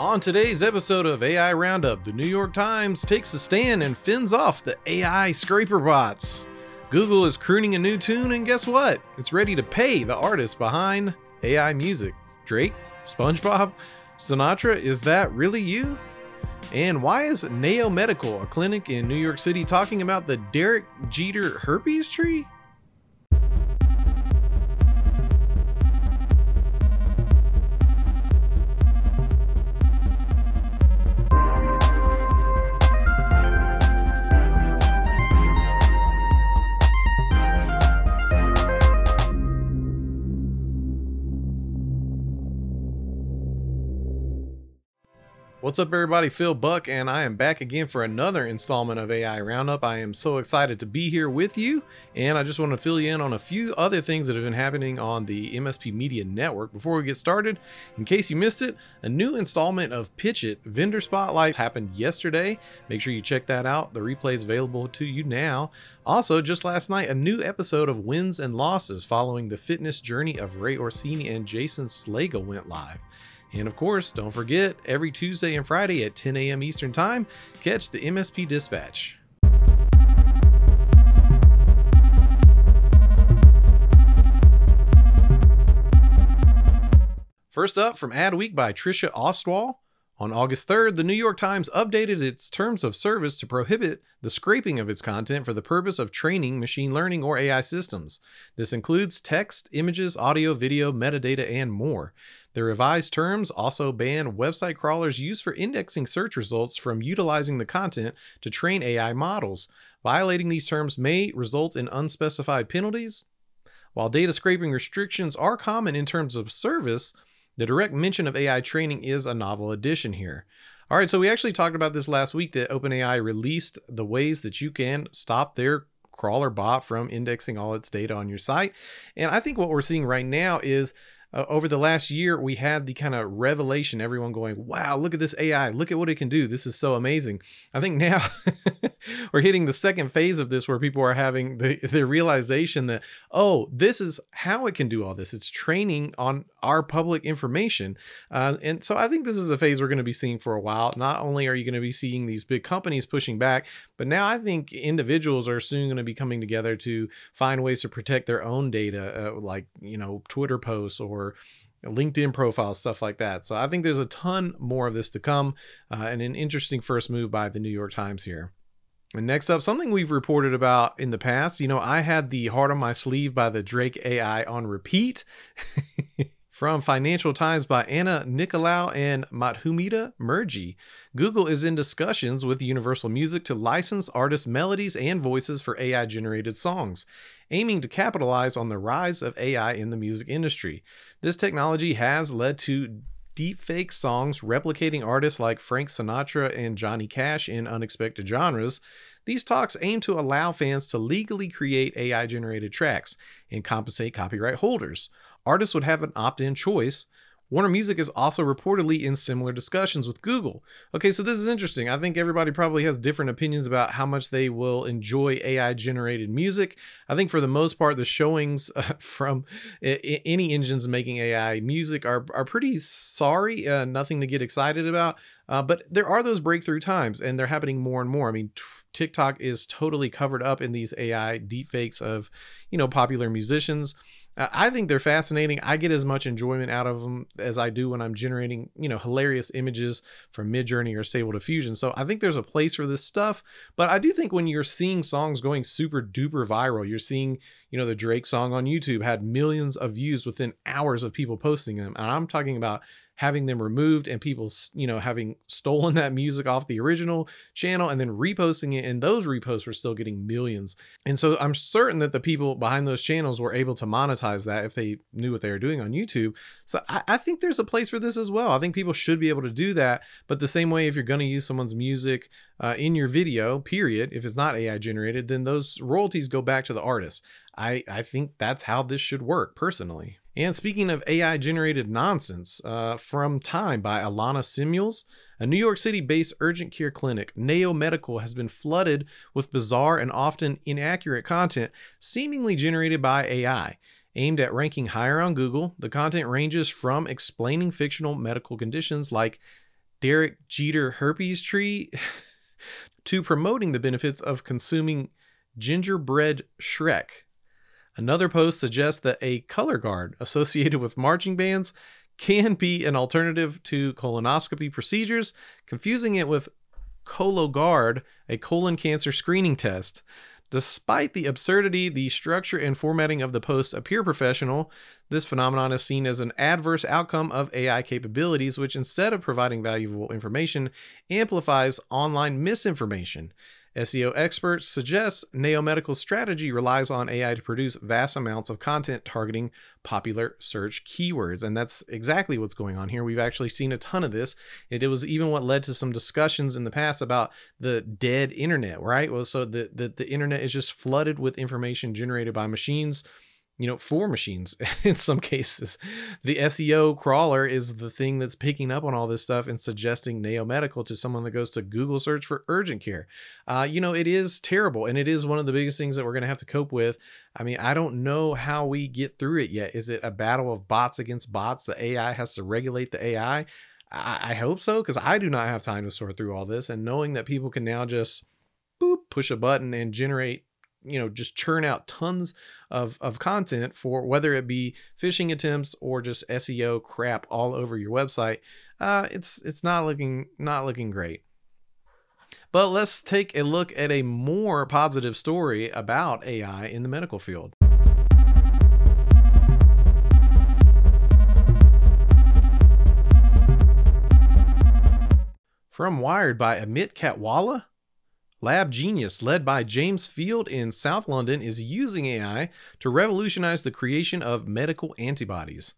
On today's episode of AI Roundup, the New York Times takes a stand and fends off the AI scraper bots. Google is crooning a new tune, and guess what? It's ready to pay the artists behind AI music. Drake? SpongeBob? Sinatra? Is that really you? And why is Nao Medical, a clinic in New York City, talking about the Derek Jeter herpes tree? What's up, everybody? Phil Buck, and I am back again for another installment of AI Roundup. I am so excited to be here with you, and I just want to fill you in on a few other things that have been happening on the MSP Media Network. Before we get started, in case you missed it, a new installment of Pitch It Vendor Spotlight happened yesterday. Make sure you check that out. The replay is available to you now. Also, just last night, a new episode of Wins and Losses following the fitness journey of Ray Orsini and Jason Slagle went live. And of course, don't forget, every Tuesday and Friday at 10 a.m. Eastern Time, catch the MSP Dispatch. First up from Adweek by Trishla Ostwal. On August 3rd, the New York Times updated its terms of service to prohibit the scraping of its content for the purpose of training machine learning or AI systems. This includes text, images, audio, video, metadata, and more. The revised terms also ban website crawlers used for indexing search results from utilizing the content to train AI models. Violating these terms may result in unspecified penalties. While data scraping restrictions are common in terms of service, the direct mention of AI training is a novel addition here. All right, so we actually talked about this last week that OpenAI released the ways that you can stop their crawler bot from indexing all its data on your site. And I think what we're seeing right now is uh, over the last year, we had the kind of revelation, everyone going, wow, look at this AI, look at what it can do. This is so amazing. I think now we're hitting the second phase of this where people are having the, the realization that, oh, this is how it can do all this. It's training on our public information. Uh, and so I think this is a phase we're going to be seeing for a while. Not only are you going to be seeing these big companies pushing back, but now I think individuals are soon going to be coming together to find ways to protect their own data, uh, like, you know, Twitter posts or LinkedIn profiles, stuff like that. So I think there's a ton more of this to come, uh, and an interesting first move by the New York Times here. And next up, something we've reported about in the past. You know, I had the heart on my sleeve by the Drake AI on repeat. From Financial Times by Anna Nicolaou and Madhumita Murgia. Google is in discussions with Universal Music to license artists' melodies and voices for AI generated songs, aiming to capitalize on the rise of AI in the music industry. This technology has led to deepfake songs replicating artists like Frank Sinatra and Johnny Cash in unexpected genres. These talks aim to allow fans to legally create AI generated tracks and compensate copyright holders artists would have an opt in choice. Warner Music is also reportedly in similar discussions with Google. Okay, so this is interesting. I think everybody probably has different opinions about how much they will enjoy AI generated music. I think for the most part, the showings uh, from I- any engines making AI music are, are pretty sorry, uh, nothing to get excited about. Uh, but there are those breakthrough times, and they're happening more and more. I mean, t- TikTok is totally covered up in these AI deepfakes of, you know, popular musicians. I think they're fascinating. I get as much enjoyment out of them as I do when I'm generating, you know, hilarious images from Midjourney or Stable Diffusion. So I think there's a place for this stuff. But I do think when you're seeing songs going super duper viral, you're seeing, you know, the Drake song on YouTube had millions of views within hours of people posting them. And I'm talking about having them removed and people, you know, having stolen that music off the original channel and then reposting it. And those reposts were still getting millions. And so I'm certain that the people behind those channels were able to monetize that if they knew what they were doing on YouTube. So I, I think there's a place for this as well. I think people should be able to do that. But the same way, if you're going to use someone's music uh, in your video, period, if it's not AI generated, then those royalties go back to the artist. I, I think that's how this should work personally. And speaking of AI generated nonsense, uh, from Time by Alana Semuels, a New York City based urgent care clinic, Nao Medical, has been flooded with bizarre and often inaccurate content seemingly generated by AI. Aimed at ranking higher on Google, the content ranges from explaining fictional medical conditions like Derek Jeter herpes tree to promoting the benefits of consuming gingerbread Shrek. Another post suggests that a color guard associated with marching bands can be an alternative to colonoscopy procedures, confusing it with Cologuard, a colon cancer screening test. Despite the absurdity, the structure and formatting of the post appear professional. This phenomenon is seen as an adverse outcome of AI capabilities, which instead of providing valuable information, amplifies online misinformation. SEO experts suggest Nao Medical's strategy relies on AI to produce vast amounts of content targeting popular search keywords. And that's exactly what's going on here. We've actually seen a ton of this. It, it was even what led to some discussions in the past about the dead internet, right? Well, so the, the, the internet is just flooded with information generated by machines you know, for machines in some cases. The SEO crawler is the thing that's picking up on all this stuff and suggesting Nao Medical to someone that goes to Google search for urgent care. Uh, you know, it is terrible and it is one of the biggest things that we're going to have to cope with. I mean, I don't know how we get through it yet. Is it a battle of bots against bots? The AI has to regulate the AI. I, I hope so because I do not have time to sort through all this. And knowing that people can now just boop, push a button and generate you know just churn out tons of of content for whether it be phishing attempts or just SEO crap all over your website uh it's it's not looking not looking great. But let's take a look at a more positive story about AI in the medical field. From Wired by Amit Katwala, LabGenius, led by James Field in South London, is using AI to revolutionize the creation of medical antibodies.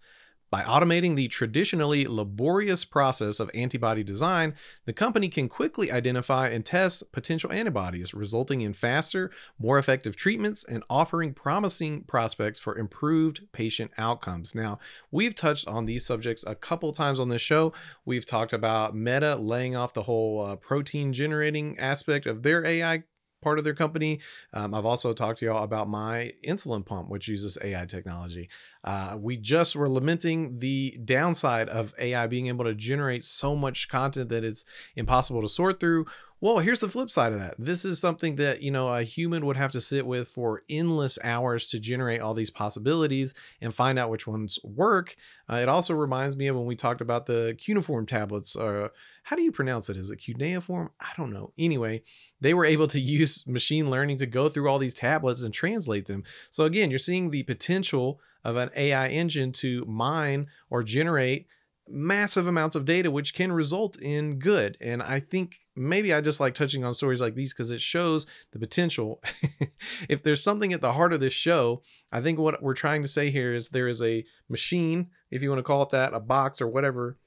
By automating the traditionally laborious process of antibody design, the company can quickly identify and test potential antibodies, resulting in faster, more effective treatments and offering promising prospects for improved patient outcomes. Now, we've touched on these subjects a couple times on this show. We've talked about Meta laying off the whole uh, protein generating aspect of their AI part of their company. Um, I've also talked to y'all about my insulin pump, which uses AI technology. Uh, we just were lamenting the downside of AI being able to generate so much content that it's impossible to sort through. Well, here's the flip side of that. This is something that, you know, a human would have to sit with for endless hours to generate all these possibilities and find out which ones work. Uh, it also reminds me of when we talked about the cuneiform tablets. Uh, how do you pronounce it? Is it cuneiform? I don't know. Anyway, they were able to use machine learning to go through all these tablets and translate them. So again, you're seeing the potential of an AI engine to mine or generate massive amounts of data, which can result in good. And I think maybe I just like touching on stories like these because it shows the potential. if there's something at the heart of this show, I think what we're trying to say here is there is a machine, if you want to call it that, a box or whatever,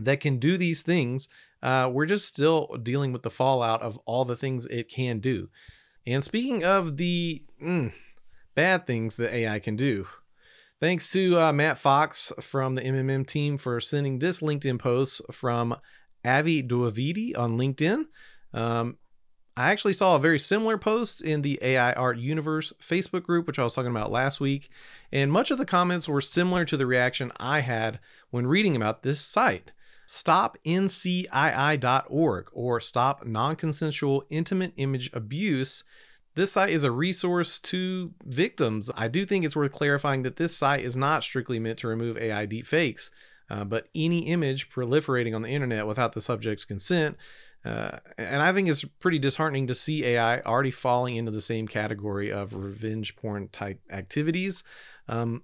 that can do these things. Uh, we're just still dealing with the fallout of all the things it can do. And speaking of the mm, bad things that AI can do, Thanks to uh, Matt Fox from the MMM team for sending this LinkedIn post from Avi Duavidi on LinkedIn. Um, I actually saw a very similar post in the AI Art Universe Facebook group, which I was talking about last week, and much of the comments were similar to the reaction I had when reading about this site. StopNCII.org or Stop Non-Consensual Intimate Image Abuse this site is a resource to victims. I do think it's worth clarifying that this site is not strictly meant to remove AI deepfakes, uh, but any image proliferating on the internet without the subject's consent. Uh, and I think it's pretty disheartening to see AI already falling into the same category of revenge porn type activities. Um,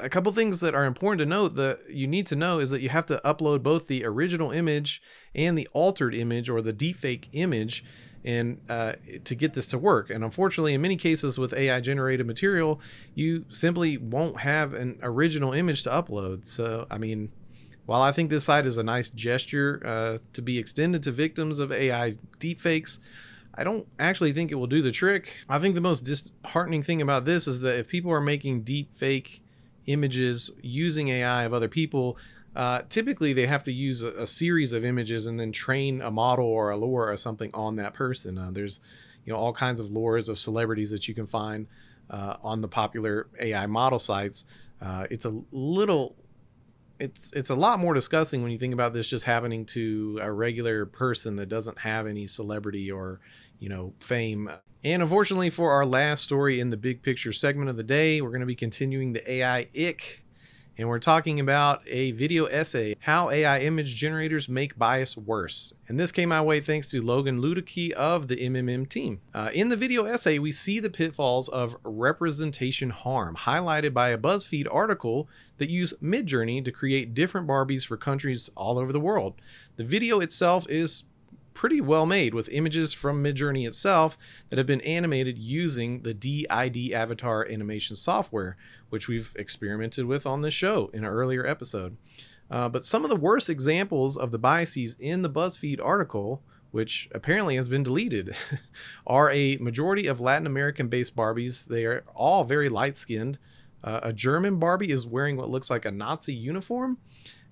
a couple things that are important to note that you need to know is that you have to upload both the original image and the altered image or the deepfake image and uh, to get this to work. And unfortunately, in many cases with AI generated material, you simply won't have an original image to upload. So, I mean, while I think this site is a nice gesture uh, to be extended to victims of AI deepfakes, I don't actually think it will do the trick. I think the most disheartening thing about this is that if people are making deepfake images using AI of other people, uh, typically they have to use a, a, series of images and then train a model or a LoRA or something on that person. Uh, there's you know all kinds of LoRAs of celebrities that you can find uh, on the popular AI model sites. Uh, it's a little it's it's a lot more disgusting when you think about this just happening to a regular person that doesn't have any celebrity or you know fame and unfortunately for our last story in the big picture segment of the day we're going to be continuing the ai ick and we're talking about a video essay how ai image generators make bias worse. And this came my way thanks to logan ludicky of the mmm team. Uh, in the video essay we see the pitfalls of representation harm highlighted by a buzzfeed article that used midjourney to create different barbies for countries all over the world. The video itself is pretty well made with images from Midjourney itself that have been animated using the DID avatar animation software, which we've experimented with on this show in an earlier episode. Uh, but some of the worst examples of the biases in the BuzzFeed article, which apparently has been deleted, are a majority of Latin American based Barbies. They are all very light skinned. Uh, a German Barbie is wearing what looks like a Nazi uniform,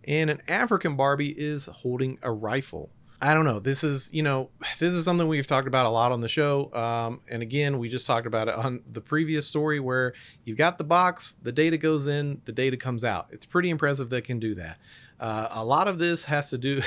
and an African Barbie is holding a rifle. I don't know. This is, you know, this is something we've talked about a lot on the show. Um, and again, we just talked about it on the previous story where you've got the box, the data goes in, the data comes out. It's pretty impressive that can do that. Uh, a lot of this has to do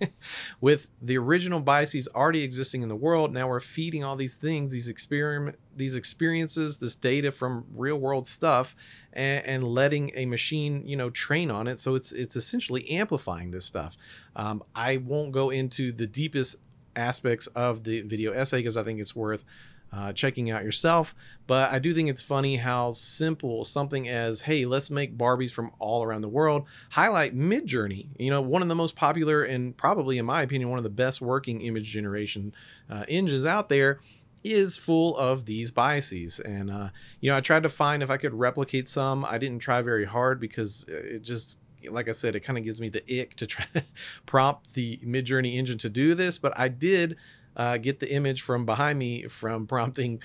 with the original biases already existing in the world. Now we're feeding all these things, these experiment, these experiences, this data from real world stuff, and, and, letting a machine, you know, train on it. So it's it's essentially amplifying this stuff. Um, I won't go into the deepest aspects of the video essay because I think it's worth uh, checking out yourself. But I do think it's funny how simple something as, hey, let's make Barbies from all around the world highlight Midjourney. You know, one of the most popular and probably, in my opinion, one of the best working image generation uh, engines out there is full of these biases and uh, you know i tried to find if i could replicate some i didn't try very hard because it just like i said it kind of gives me the ick to try to prompt the midjourney engine to do this but i did uh, get the image from behind me from prompting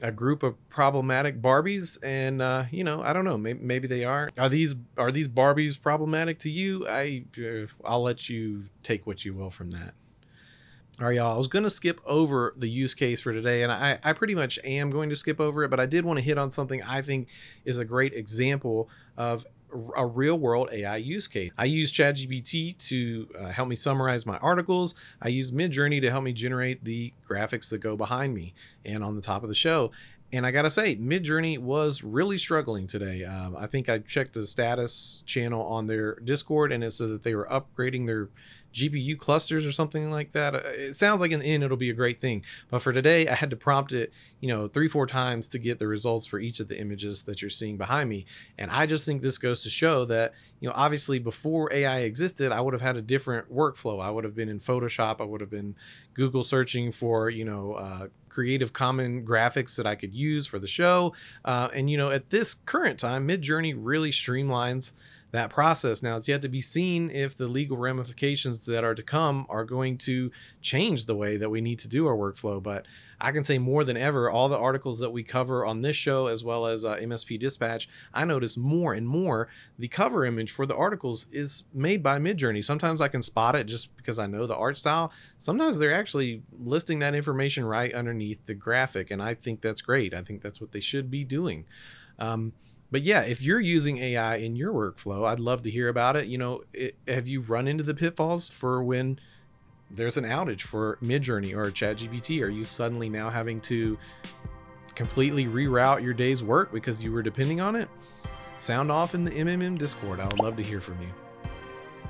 a group of problematic Barbies, and uh, you know, I don't know, maybe, maybe they are. Are these are these Barbies problematic to you? I uh, I'll let you take what you will from that. All right, y'all. I was to skip over the use case for today, and I, I pretty much am going to skip over it, but I did want to hit on something I think is a great example of a real world AI use case. I use ChatGPT to uh, help me summarize my articles. I use Midjourney to help me generate the graphics that go behind me and on the top of the show. And I gotta say, Midjourney was really struggling today. Um, I think I checked the status channel on their Discord, and it said that they were upgrading their GPU clusters or something like that. Uh, it sounds like in the end it'll be a great thing. But for today, I had to prompt it, you know, three, four times to get the results for each of the images that you're seeing behind me. And I just think this goes to show that, you know, obviously before AI existed, I would have had a different workflow. I would have been in Photoshop. I would have been Google searching for, you know, uh, creative common graphics that I could use for the show. Uh, and, you know, at this current time, Midjourney really streamlines that process. Now, it's yet to be seen if the legal ramifications that are to come are going to change the way that we need to do our workflow. But I can say more than ever, all the articles that we cover on this show, as well as uh, MSP Dispatch, I notice more and more the cover image for the articles is made by Midjourney. Sometimes I can spot it just because I know the art style. Sometimes they're actually listing that information right underneath the graphic, and I think that's great. I think that's what they should be doing. Um, but yeah, if you're using AI in your workflow, I'd love to hear about it. You know, it, have you run into the pitfalls for when there's an outage for Midjourney or ChatGPT? Are you suddenly now having to completely reroute your day's work because you were depending on it? Sound off in the MMM Discord. I would love to hear from you.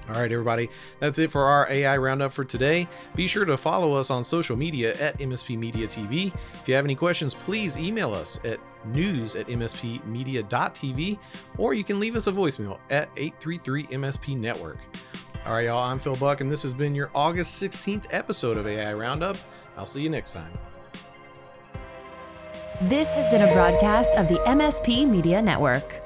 All right, everybody, that's it for our AI roundup for today. Be sure to follow us on social media at MSP Media TV. If you have any questions, please email us at news at mspmedia.tv or you can leave us a voicemail at 833 MSP Network. All right, y'all, I'm Phil Buck, and this has been your August 16th episode of AI Roundup. I'll see you next time. This has been a broadcast of the MSP Media Network.